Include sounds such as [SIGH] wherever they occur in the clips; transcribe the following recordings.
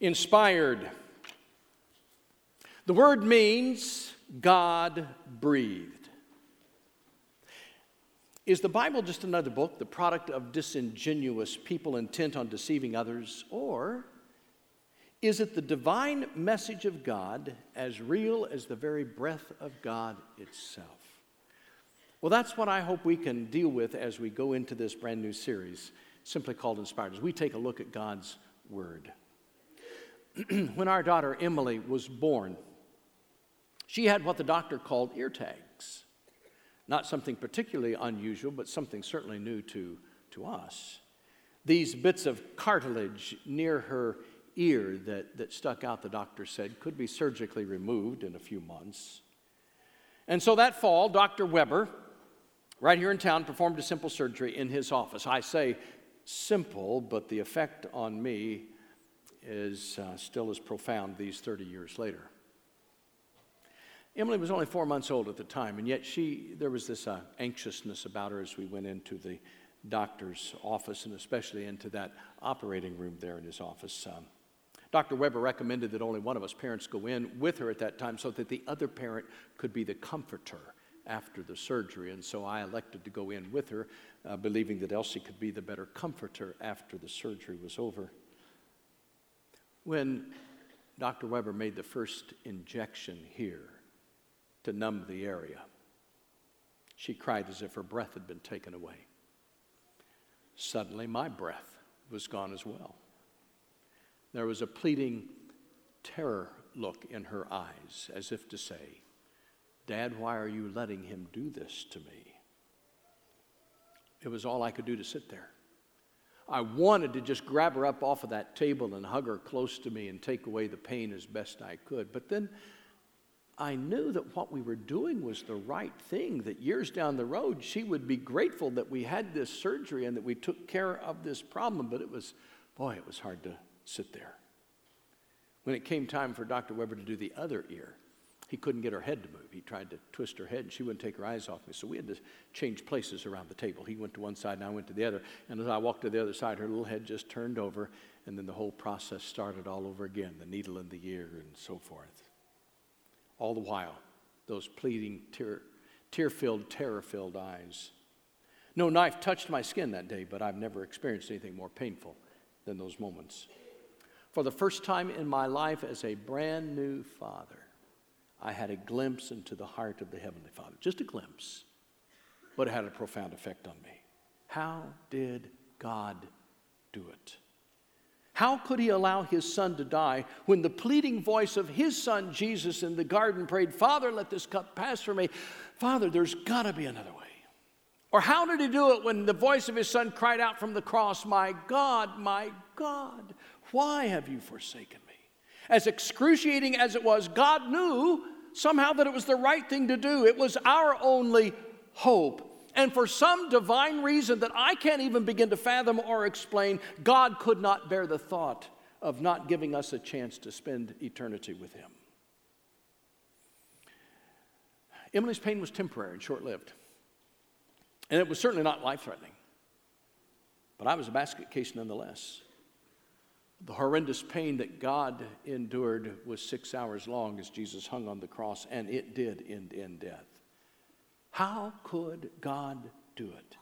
Inspired. The word means God breathed. Is the Bible just another book, the product of disingenuous people intent on deceiving others? Or is it the divine message of God as real as the very breath of God itself? Well, that's what I hope we can deal with as we go into this brand new series, simply called Inspired, as we take a look at God's Word. [CLEARS THROAT] when our daughter Emily was born, she had what the doctor called ear tags. Not something particularly unusual, but something certainly new to, to us. These bits of cartilage near her ear that, that stuck out, the doctor said, could be surgically removed in a few months. And so that fall, Dr. Weber, right here in town, performed a simple surgery in his office. I say simple, but the effect on me is uh, still as profound these 30 years later. Emily was only four months old at the time, and yet she, there was this uh, anxiousness about her as we went into the doctor's office and especially into that operating room there in his office. Um, Dr. Weber recommended that only one of us parents go in with her at that time so that the other parent could be the comforter after the surgery. And so I elected to go in with her, uh, believing that Elsie could be the better comforter after the surgery was over. When Dr. Weber made the first injection here to numb the area, she cried as if her breath had been taken away. Suddenly, my breath was gone as well. There was a pleading terror look in her eyes, as if to say, Dad, why are you letting him do this to me? It was all I could do to sit there. I wanted to just grab her up off of that table and hug her close to me and take away the pain as best I could. But then I knew that what we were doing was the right thing, that years down the road, she would be grateful that we had this surgery and that we took care of this problem. But it was, boy, it was hard to sit there. When it came time for Dr. Weber to do the other ear, he couldn't get her head to move. He tried to twist her head, and she wouldn't take her eyes off me. So we had to change places around the table. He went to one side, and I went to the other. And as I walked to the other side, her little head just turned over, and then the whole process started all over again the needle in the ear and so forth. All the while, those pleading, tear filled, terror filled eyes. No knife touched my skin that day, but I've never experienced anything more painful than those moments. For the first time in my life as a brand new father, I had a glimpse into the heart of the Heavenly Father. Just a glimpse, but it had a profound effect on me. How did God do it? How could he allow his son to die when the pleading voice of his son Jesus in the garden prayed, Father, let this cup pass from me? Father, there's got to be another way. Or how did he do it when the voice of his son cried out from the cross, My God, my God, why have you forsaken me? As excruciating as it was, God knew somehow that it was the right thing to do. It was our only hope. And for some divine reason that I can't even begin to fathom or explain, God could not bear the thought of not giving us a chance to spend eternity with Him. Emily's pain was temporary and short lived. And it was certainly not life threatening. But I was a basket case nonetheless. The horrendous pain that God endured was six hours long as Jesus hung on the cross, and it did end in death. How could God do it?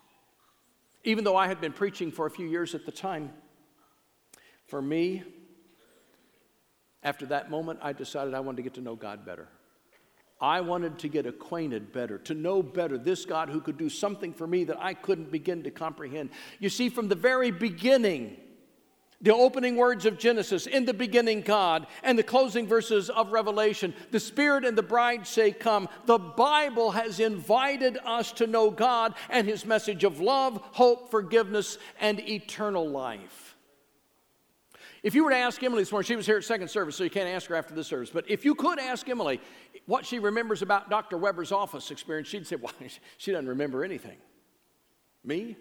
Even though I had been preaching for a few years at the time, for me, after that moment, I decided I wanted to get to know God better. I wanted to get acquainted better, to know better this God who could do something for me that I couldn't begin to comprehend. You see, from the very beginning, the opening words of Genesis, in the beginning, God, and the closing verses of Revelation, the Spirit and the bride say, Come. The Bible has invited us to know God and His message of love, hope, forgiveness, and eternal life. If you were to ask Emily this morning, she was here at second service, so you can't ask her after this service, but if you could ask Emily what she remembers about Dr. Weber's office experience, she'd say, [LAUGHS] Well, she doesn't remember anything. Me?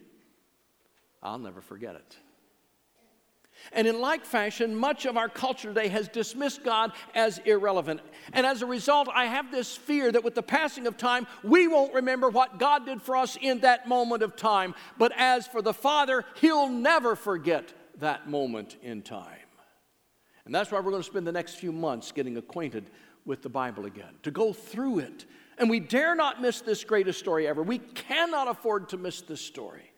I'll never forget it. And in like fashion, much of our culture today has dismissed God as irrelevant. And as a result, I have this fear that with the passing of time, we won't remember what God did for us in that moment of time. But as for the Father, He'll never forget that moment in time. And that's why we're going to spend the next few months getting acquainted with the Bible again, to go through it. And we dare not miss this greatest story ever. We cannot afford to miss this story.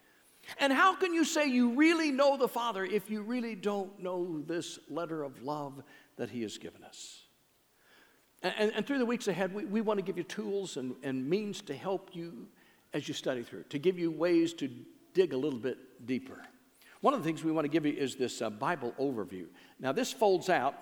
And how can you say you really know the Father if you really don't know this letter of love that He has given us? And, and through the weeks ahead, we, we want to give you tools and, and means to help you as you study through, to give you ways to dig a little bit deeper. One of the things we want to give you is this uh, Bible overview. Now, this folds out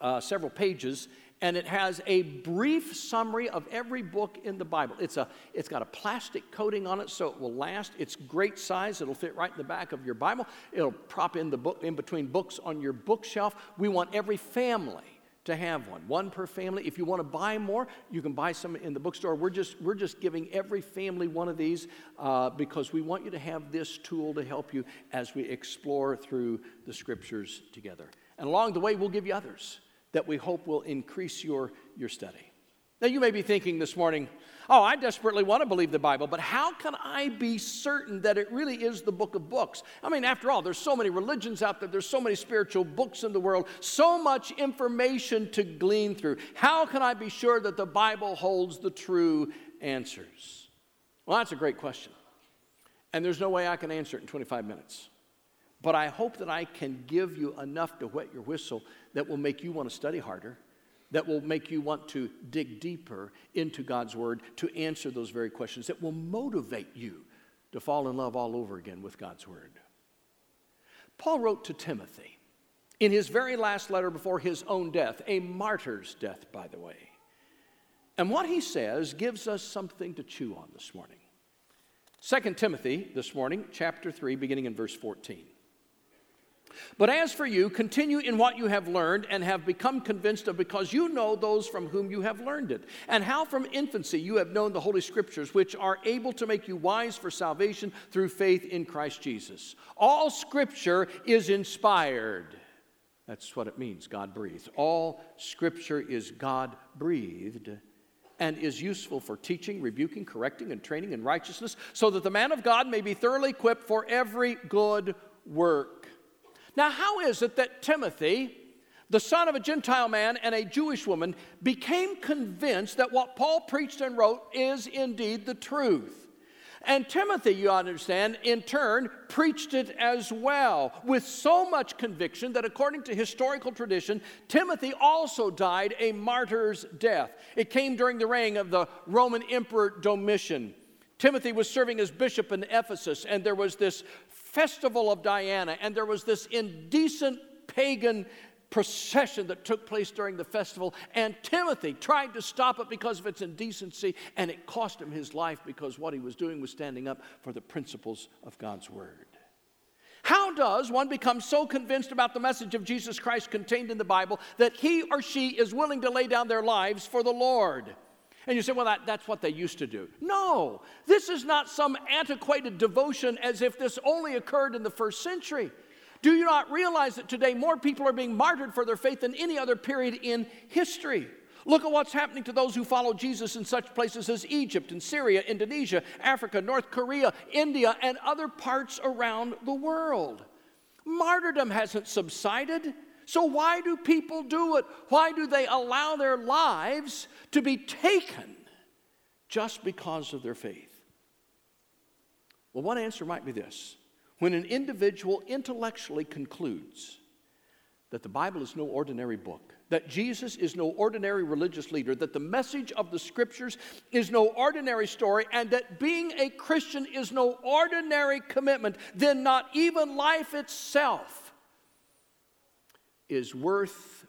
uh, several pages and it has a brief summary of every book in the Bible. It's, a, it's got a plastic coating on it so it will last. It's great size. It'll fit right in the back of your Bible. It'll prop in the book in between books on your bookshelf. We want every family to have one, one per family. If you want to buy more, you can buy some in the bookstore. We're just, we're just giving every family one of these uh, because we want you to have this tool to help you as we explore through the scriptures together. And along the way, we'll give you others that we hope will increase your, your study. Now, you may be thinking this morning, oh, I desperately want to believe the Bible, but how can I be certain that it really is the book of books? I mean, after all, there's so many religions out there, there's so many spiritual books in the world, so much information to glean through. How can I be sure that the Bible holds the true answers? Well, that's a great question. And there's no way I can answer it in 25 minutes. But I hope that I can give you enough to wet your whistle that will make you want to study harder, that will make you want to dig deeper into God's Word to answer those very questions, that will motivate you to fall in love all over again with God's Word. Paul wrote to Timothy in his very last letter before his own death, a martyr's death, by the way. And what he says gives us something to chew on this morning. 2 Timothy, this morning, chapter 3, beginning in verse 14. But as for you, continue in what you have learned and have become convinced of, because you know those from whom you have learned it, and how from infancy you have known the Holy Scriptures, which are able to make you wise for salvation through faith in Christ Jesus. All Scripture is inspired. That's what it means, God breathed. All Scripture is God breathed and is useful for teaching, rebuking, correcting, and training in righteousness, so that the man of God may be thoroughly equipped for every good work. Now, how is it that Timothy, the son of a Gentile man and a Jewish woman, became convinced that what Paul preached and wrote is indeed the truth? And Timothy, you understand, in turn, preached it as well with so much conviction that according to historical tradition, Timothy also died a martyr's death. It came during the reign of the Roman Emperor Domitian. Timothy was serving as bishop in Ephesus, and there was this festival of Diana, and there was this indecent pagan procession that took place during the festival, and Timothy tried to stop it because of its indecency, and it cost him his life because what he was doing was standing up for the principles of God's Word. How does one become so convinced about the message of Jesus Christ contained in the Bible that he or she is willing to lay down their lives for the Lord? And you say, well, that, that's what they used to do. No, this is not some antiquated devotion as if this only occurred in the first century. Do you not realize that today more people are being martyred for their faith than any other period in history? Look at what's happening to those who follow Jesus in such places as Egypt and Syria, Indonesia, Africa, North Korea, India, and other parts around the world. Martyrdom hasn't subsided. So, why do people do it? Why do they allow their lives to be taken just because of their faith? Well, one answer might be this when an individual intellectually concludes that the Bible is no ordinary book, that Jesus is no ordinary religious leader, that the message of the scriptures is no ordinary story, and that being a Christian is no ordinary commitment, then not even life itself is worth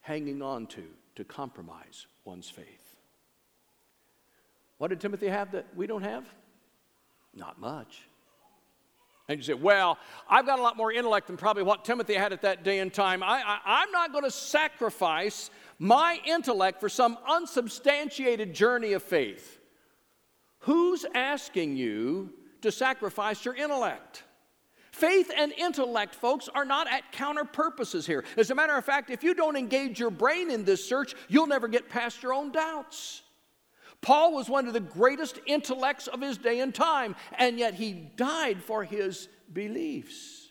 hanging on to to compromise one's faith. What did Timothy have that we don't have? Not much. And you say, well, I've got a lot more intellect than probably what Timothy had at that day and time. I, am not going to sacrifice my intellect for some unsubstantiated journey of faith. Who's asking you to sacrifice your intellect? Faith and intellect, folks, are not at counter purposes here. As a matter of fact, if you don't engage your brain in this search, you'll never get past your own doubts. Paul was one of the greatest intellects of his day and time, and yet he died for his beliefs.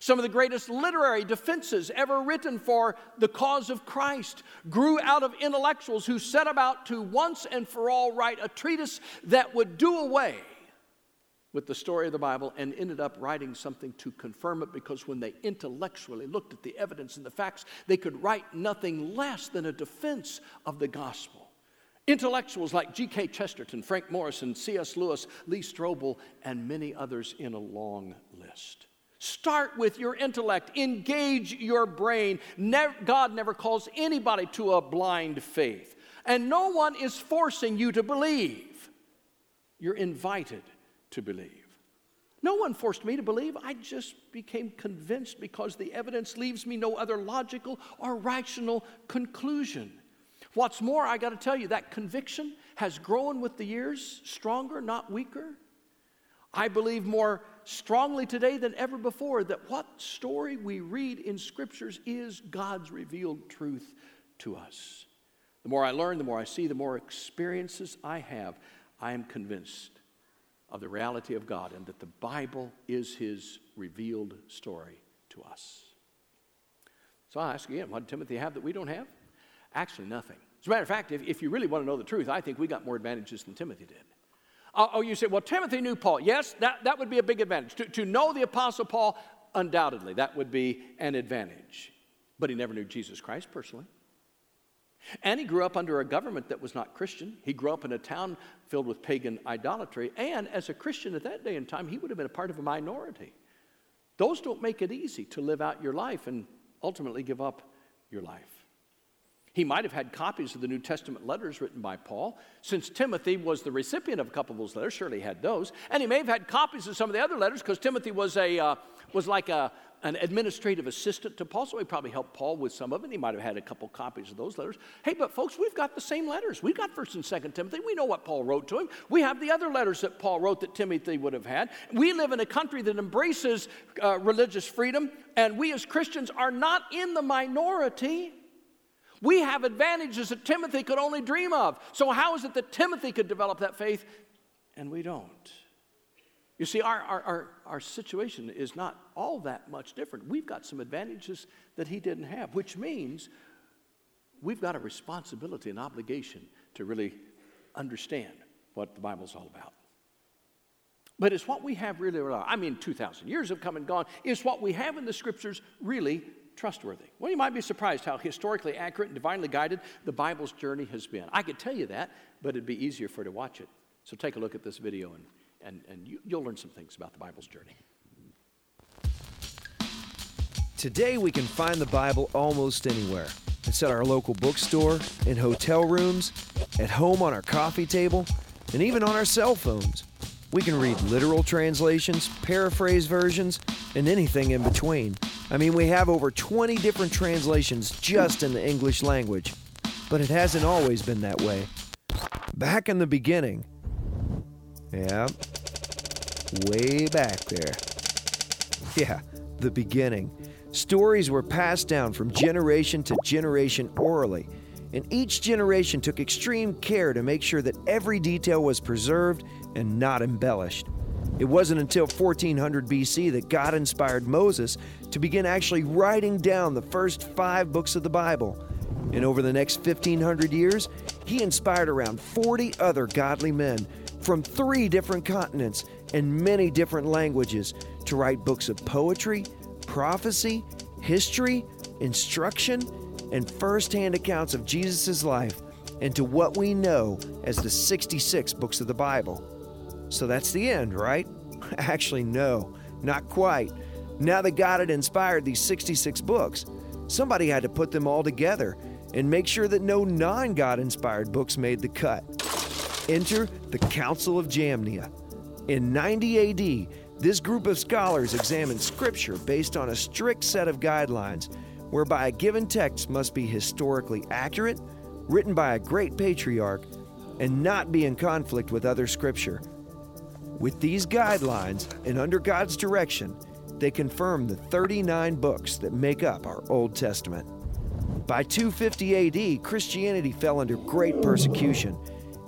Some of the greatest literary defenses ever written for the cause of Christ grew out of intellectuals who set about to once and for all write a treatise that would do away with the story of the Bible and ended up writing something to confirm it because when they intellectually looked at the evidence and the facts, they could write nothing less than a defense of the gospel. Intellectuals like G.K. Chesterton, Frank Morison, C.S. Lewis, Lee Strobel, and many others in a long list. Start with your intellect, engage your brain. Never, God never calls anybody to a blind faith, and no one is forcing you to believe. You're invited to believe. No one forced me to believe. I just became convinced because the evidence leaves me no other logical or rational conclusion. What's more, I got to tell you, that conviction has grown with the years, stronger, not weaker. I believe more strongly today than ever before that what story we read in scriptures is God's revealed truth to us. The more I learn, the more I see, the more experiences I have, I am convinced of the reality of God and that the Bible is His revealed story to us. So I ask again, what did Timothy have that we don't have? Actually, nothing. As a matter of fact, if, if you really want to know the truth, I think we got more advantages than Timothy did. Oh, oh, you say, well, Timothy knew Paul. Yes, that, that would be a big advantage. To, to know the Apostle Paul, undoubtedly, that would be an advantage. But he never knew Jesus Christ personally. And he grew up under a government that was not Christian. He grew up in a town filled with pagan idolatry. And as a Christian at that day and time, he would have been a part of a minority. Those don't make it easy to live out your life and ultimately give up your life. He might have had copies of the New Testament letters written by Paul. Since Timothy was the recipient of a couple of those letters, surely had those. And he may have had copies of some of the other letters because Timothy was, a, uh, was like a, an administrative assistant to Paul, so he probably helped Paul with some of it. He might have had a couple copies of those letters. Hey, but folks, we've got the same letters. We've got 1st and 2nd Timothy. We know what Paul wrote to him. We have the other letters that Paul wrote that Timothy would have had. We live in a country that embraces uh, religious freedom, and we as Christians are not in the minority. We have advantages that Timothy could only dream of. So, how is it that Timothy could develop that faith and we don't? You see, our, our, our, our, situation is not all that much different. We've got some advantages that he didn't have, which means we've got a responsibility and obligation to really understand what the Bible's all about. But is what we have really, I mean, 2,000 years have come and gone, is what we have in the scriptures really trustworthy. Well, you might be surprised how historically accurate and divinely guided the Bible's journey has been. I could tell you that, but it'd be easier for you to watch it. So take a look at this video and, and, and you, you'll learn some things about the Bible's journey. Today, we can find the Bible almost anywhere. It's at our local bookstore, in hotel rooms, at home on our coffee table, and even on our cell phones. We can read literal translations, paraphrase versions, and anything in between. I mean, we have over 20 different translations just in the English language, but it hasn't always been that way. Back in the beginning, yeah, way back there. Yeah, the beginning. Stories were passed down from generation to generation orally, and each generation took extreme care to make sure that every detail was preserved and not embellished. It wasn't until 1400 BC that God inspired Moses to begin actually writing down the first five books of the Bible. And over the next 1500 years, he inspired around 40 other godly men from three different continents and many different languages to write books of poetry, prophecy, history, instruction, and first-hand accounts of Jesus' life into what we know as the 66 books of the Bible. So that's the end, right? [LAUGHS] Actually, no, not quite. Now that God had inspired these 66 books, somebody had to put them all together and make sure that no non God inspired books made the cut. Enter the Council of Jamnia. In 90 AD, this group of scholars examined Scripture based on a strict set of guidelines whereby a given text must be historically accurate, written by a great patriarch, and not be in conflict with other Scripture. With these guidelines and under God's direction, they confirm the 39 books that make up our Old Testament. By 250 AD, Christianity fell under great persecution,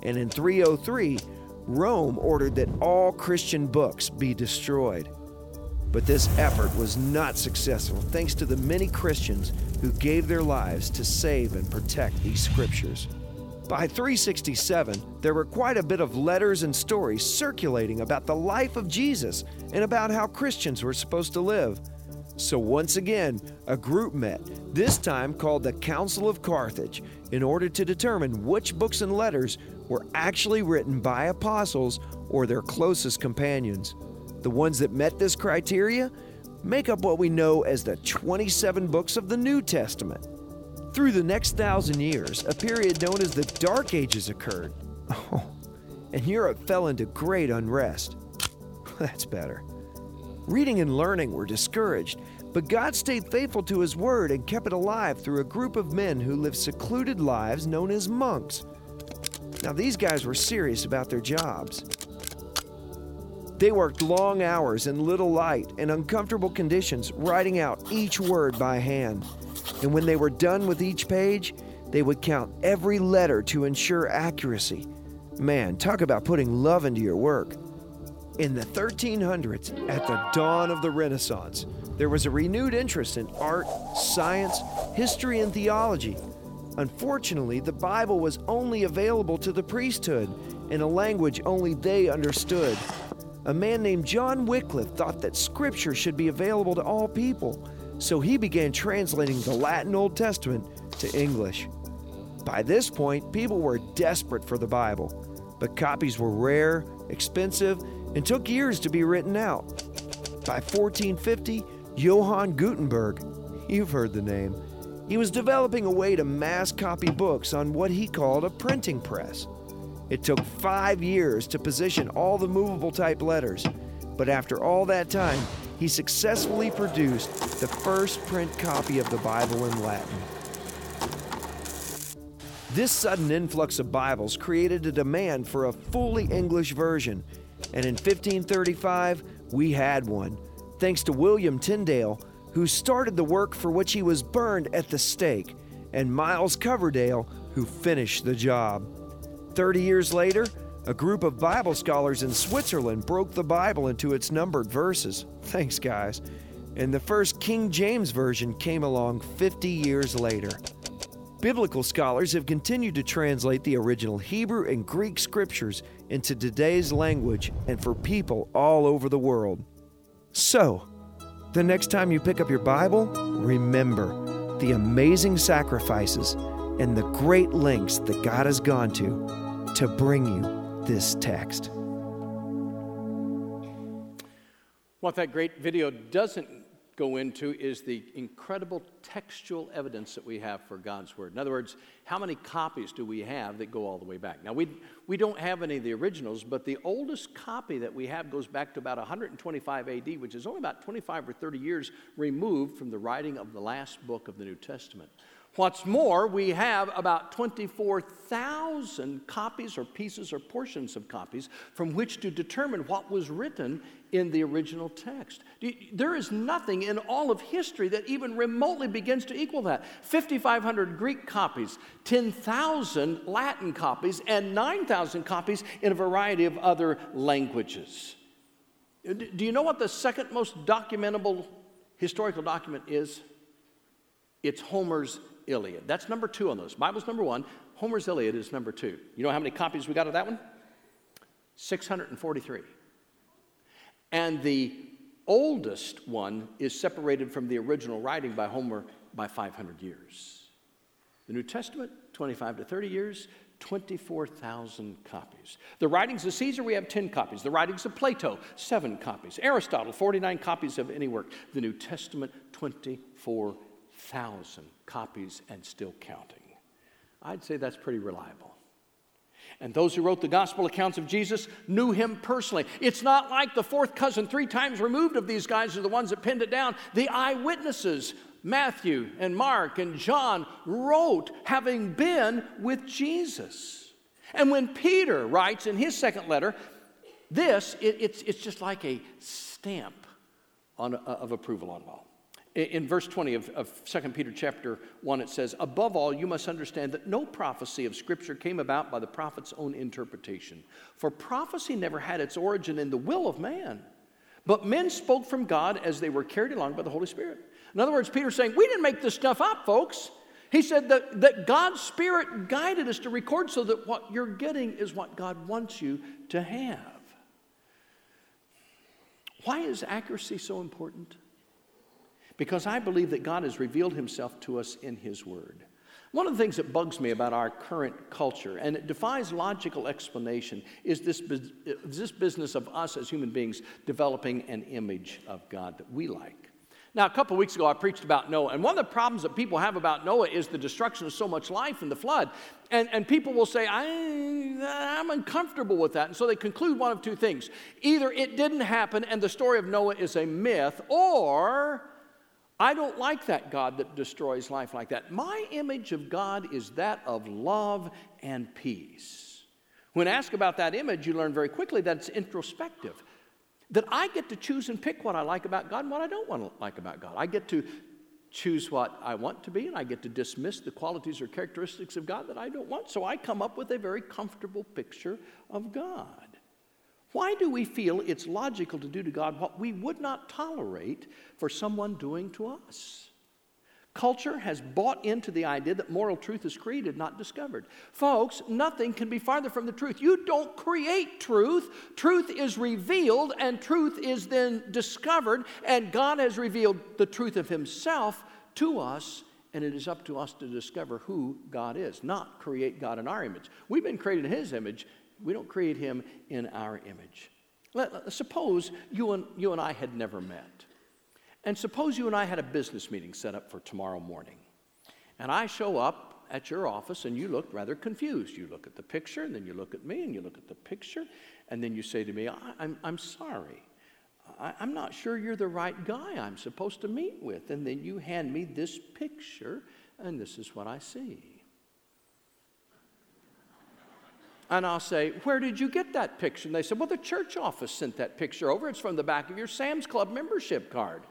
and in 303, Rome ordered that all Christian books be destroyed. But this effort was not successful thanks to the many Christians who gave their lives to save and protect these scriptures. By 367, there were quite a bit of letters and stories circulating about the life of Jesus and about how Christians were supposed to live. So once again, a group met, this time called the Council of Carthage, in order to determine which books and letters were actually written by apostles or their closest companions. The ones that met this criteria make up what we know as the 27 books of the New Testament. Through the next thousand years, a period known as the Dark Ages occurred. Oh, and Europe fell into great unrest. [LAUGHS] That's better. Reading and learning were discouraged, but God stayed faithful to His word and kept it alive through a group of men who lived secluded lives known as monks. Now, these guys were serious about their jobs. They worked long hours in little light and uncomfortable conditions, writing out each word by hand. And when they were done with each page, they would count every letter to ensure accuracy. Man, talk about putting love into your work. In the 1300s, at the dawn of the Renaissance, there was a renewed interest in art, science, history, and theology. Unfortunately, the Bible was only available to the priesthood in a language only they understood. A man named John Wycliffe thought that Scripture should be available to all people, so he began translating the Latin Old Testament to English. By this point, people were desperate for the Bible, but copies were rare, expensive, and took years to be written out. By 1450, Johann Gutenberg, you've heard the name, he was developing a way to mass copy books on what he called a printing press. It took five years to position all the movable type letters, but after all that time, he successfully produced the first print copy of the Bible in Latin. This sudden influx of Bibles created a demand for a fully English version, and in 1535, we had one, thanks to William Tyndale, who started the work for which he was burned at the stake, and Miles Coverdale, who finished the job. Thirty years later, a group of Bible scholars in Switzerland broke the Bible into its numbered verses. [LAUGHS] Thanks, guys. And the first King James Version came along 50 years later. Biblical scholars have continued to translate the original Hebrew and Greek scriptures into today's language and for people all over the world. So, the next time you pick up your Bible, remember the amazing sacrifices and the great lengths that God has gone to to bring you this text. What that great video doesn't go into is the incredible textual evidence that we have for God's Word. In other words, how many copies do we have that go all the way back? Now, we, we don't have any of the originals, but the oldest copy that we have goes back to about 125 AD, which is only about 25 or 30 years removed from the writing of the last book of the New Testament. What's more, we have about 24,000 copies or pieces or portions of copies from which to determine what was written in the original text. There is nothing in all of history that even remotely begins to equal that. 5,500 Greek copies, 10,000 Latin copies, and 9,000 copies in a variety of other languages. Uh, do you know what the second most documentable historical document is? It's Homer's Iliad. That's number two on those. Bible's number one. Homer's Iliad is number two. You know how many copies we got of that one? 643. And the oldest one is separated from the original writing by Homer by 500 years. The New Testament, 25 to 30 years, 24,000 copies. The writings of Caesar, we have 10 copies. The writings of Plato, 7 copies. Aristotle, 49 copies of any work. The New Testament, 24,000 copies and still counting. I'd say that's pretty reliable. And those who wrote the gospel accounts of Jesus knew him personally. It's not like the fourth cousin, three times removed of these guys, are the ones that pinned it down. The eyewitnesses, Matthew and Mark and John, wrote having been with Jesus. And when Peter writes in his second letter, this, it, it's, it's just like a stamp on, uh, of approval on all. In verse 20 of, of 2 Peter chapter 1, it says, Above all, you must understand that no prophecy of Scripture came about by the prophet's own interpretation. For prophecy never had its origin in the will of man, but men spoke from God as they were carried along by the Holy Spirit. In other words, Peter's saying, We didn't make this stuff up, folks. He said that, that God's Spirit guided us to record so that what you're getting is what God wants you to have. Why is accuracy so important? Because I believe that God has revealed himself to us in his word. One of the things that bugs me about our current culture, and it defies logical explanation, is this, this business of us as human beings developing an image of God that we like. Now, a couple weeks ago, I preached about Noah, and one of the problems that people have about Noah is the destruction of so much life in the flood. And, and people will say, I'm uncomfortable with that. And so they conclude one of two things either it didn't happen and the story of Noah is a myth, or I don't like that God that destroys life like that. My image of God is that of love and peace. When asked about that image, you learn very quickly that it's introspective that I get to choose and pick what I like about God and what I don't want to like about God. I get to choose what I want to be, and I get to dismiss the qualities or characteristics of God that I don't want. So I come up with a very comfortable picture of God. Why do we feel it's logical to do to God what we would not tolerate for someone doing to us? Culture has bought into the idea that moral truth is created, not discovered. Folks, nothing can be farther from the truth. You don't create truth, truth is revealed, and truth is then discovered, and God has revealed the truth of Himself to us, and it is up to us to discover who God is, not create God in our image. We've been created in His image, we don't create Him in our image. Let, suppose you and, you and I had never met. And suppose you and I had a business meeting set up for tomorrow morning. And I show up at your office and you look rather confused. You look at the picture, and then you look at me, and you look at the picture, and then you say to me, I'm, I'm sorry. I, I'm not sure you're the right guy I'm supposed to meet with. And then you hand me this picture, and this is what I see. And I'll say, Where did you get that picture? And they said, Well, the church office sent that picture over. It's from the back of your Sam's Club membership card.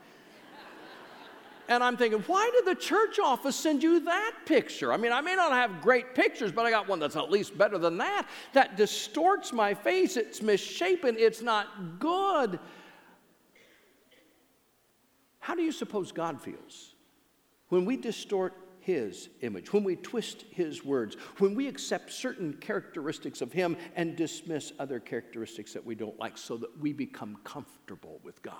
And I'm thinking, why did the church office send you that picture? I mean, I may not have great pictures, but I got one that's at least better than that. That distorts my face. It's misshapen. It's not good. How do you suppose God feels when we distort his image, when we twist his words, when we accept certain characteristics of him and dismiss other characteristics that we don't like so that we become comfortable with God?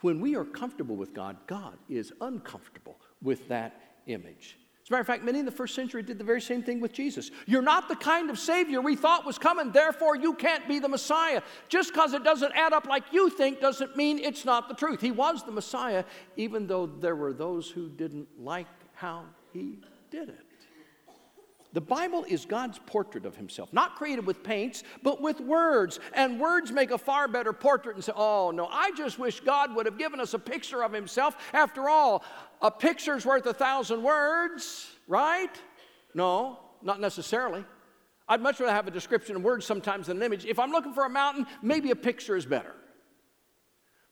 When we are comfortable with God, God is uncomfortable with that image. As a matter of fact, many in the first century did the very same thing with Jesus. You're not the kind of Savior we thought was coming, therefore you can't be the Messiah. Just because it doesn't add up like you think doesn't mean it's not the truth. He was the Messiah, even though there were those who didn't like how he did it. The Bible is God's portrait of himself, not created with paints, but with words. And words make a far better portrait and say, oh, no, I just wish God would have given us a picture of himself. After all, a picture's worth a thousand words, right? No, not necessarily. I'd much rather have a description of words sometimes than an image. If I'm looking for a mountain, maybe a picture is better.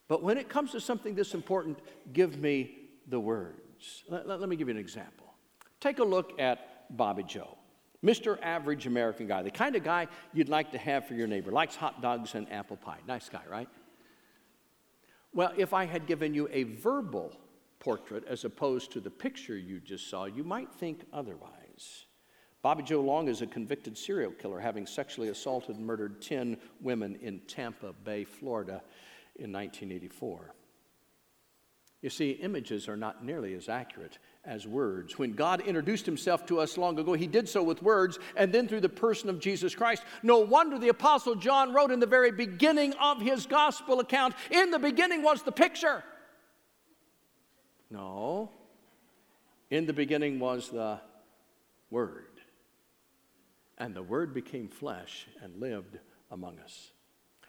But when it comes to something this important, give me the words. Let, let, let me give you an example. Take a look at Bobby Joe. Mr. Average American guy, the kind of guy you'd like to have for your neighbor, likes hot dogs and apple pie. Nice guy, right? Well, if I had given you a verbal portrait as opposed to the picture you just saw, you might think otherwise. Bobby Joe Long is a convicted serial killer, having sexually assaulted and murdered 10 women in Tampa Bay, Florida in 1984. You see, images are not nearly as accurate as words. When God introduced himself to us long ago, he did so with words and then through the person of Jesus Christ. No wonder the Apostle John wrote in the very beginning of his gospel account In the beginning was the picture. No. In the beginning was the Word. And the Word became flesh and lived among us.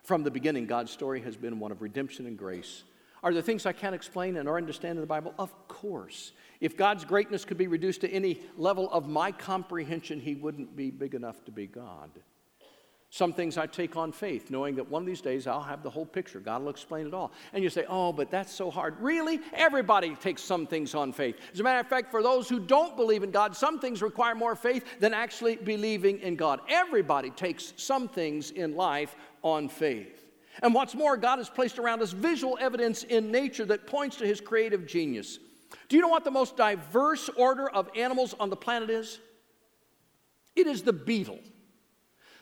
From the beginning, God's story has been one of redemption and grace are there things I can't explain and or understand in the Bible? Of course. If God's greatness could be reduced to any level of my comprehension, He wouldn't be big enough to be God. Some things I take on faith, knowing that one of these days I'll have the whole picture. God will explain it all. And you say, oh, but that's so hard. Really? Everybody takes some things on faith. As a matter of fact, for those who don't believe in God, some things require more faith than actually believing in God. Everybody takes some things in life on faith. And what's more, God has placed around us visual evidence in nature that points to his creative genius. Do you know what the most diverse order of animals on the planet is? It is the beetle.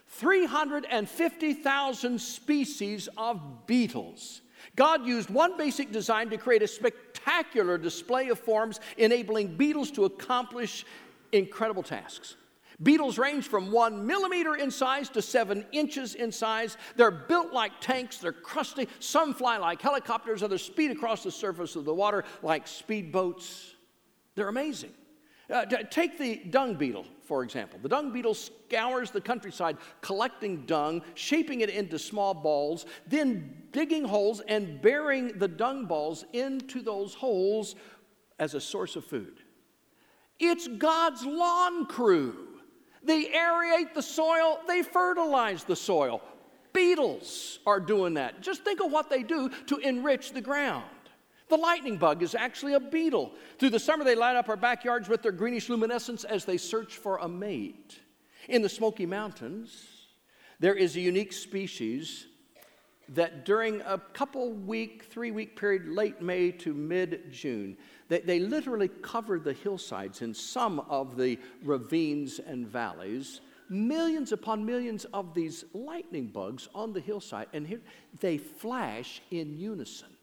350,000 species of beetles. God used one basic design to create a spectacular display of forms, enabling beetles to accomplish incredible tasks. Beetles range from one millimeter in size to seven inches in size. They're built like tanks, they're crusty. Some fly like helicopters, others speed across the surface of the water like speedboats. They're amazing. Uh, take the dung beetle, for example. The dung beetle scours the countryside, collecting dung, shaping it into small balls, then digging holes and burying the dung balls into those holes as a source of food. It's God's lawn crew. They aerate the soil, they fertilize the soil. Beetles are doing that. Just think of what they do to enrich the ground. The lightning bug is actually a beetle. Through the summer, they light up our backyards with their greenish luminescence as they search for a mate. In the Smoky Mountains, there is a unique species that during a couple week, three week period, late May to mid June, they, they literally cover the hillsides in some of the ravines and valleys. Millions upon millions of these lightning bugs on the hillside, and here they flash in unison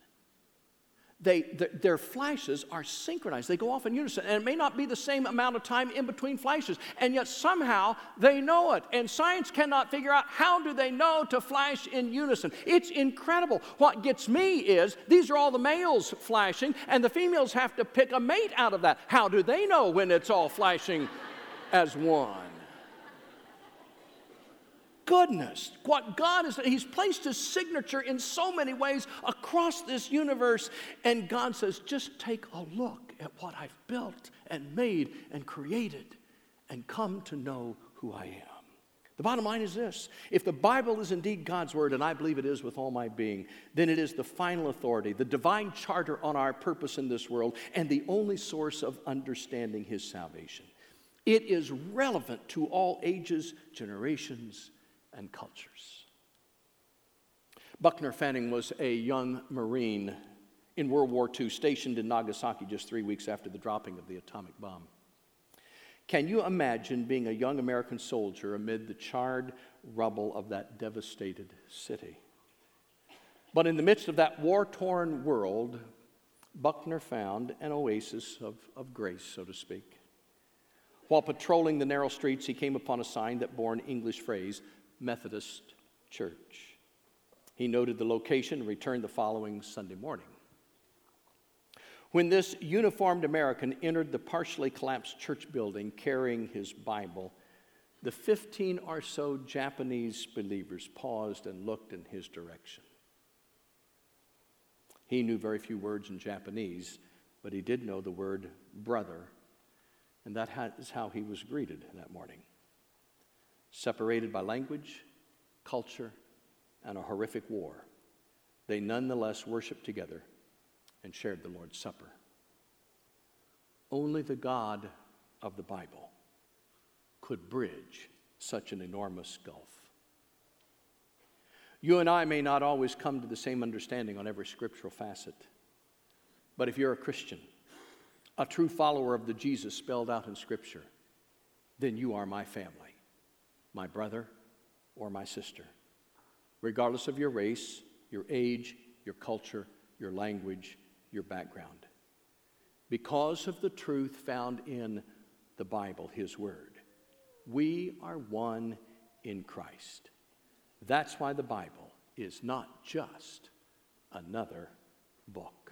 they, their flashes are synchronized. They go off in unison. And it may not be the same amount of time in between flashes. And yet somehow they know it. And science cannot figure out how do they know to flash in unison. It's incredible. What gets me is these are all the males flashing, and the females have to pick a mate out of that. How do they know when it's all flashing as one? Goodness, what God is, He's placed His signature in so many ways across this universe. And God says, just take a look at what I've built and made and created and come to know who I am. The bottom line is this if the Bible is indeed God's Word, and I believe it is with all my being, then it is the final authority, the divine charter on our purpose in this world, and the only source of understanding His salvation. It is relevant to all ages, generations, and cultures. Buckner Fanning was a young Marine in World War II, stationed in Nagasaki just three weeks after the dropping of the atomic bomb. Can you imagine being a young American soldier amid the charred rubble of that devastated city? But in the midst of that war torn world, Buckner found an oasis of, of grace, so to speak. While patrolling the narrow streets, he came upon a sign that bore an English phrase Methodist Church. He noted the location and returned the following Sunday morning. When this uniformed American entered the partially collapsed church building carrying his Bible, the 15 or so Japanese believers paused and looked in his direction. He knew very few words in Japanese, but he did know the word brother, and that is how he was greeted that morning separated by language, culture, and a horrific war, they nonetheless worshiped together and shared the Lord's Supper. Only the God of the Bible could bridge such an enormous gulf. You and I may not always come to the same understanding on every scriptural facet, but if you're a Christian, a true follower of the Jesus spelled out in Scripture, then you are my family my brother, or my sister, regardless of your race, your age, your culture, your language, your background. Because of the truth found in the Bible, His Word, we are one in Christ. That's why the Bible is not just another book.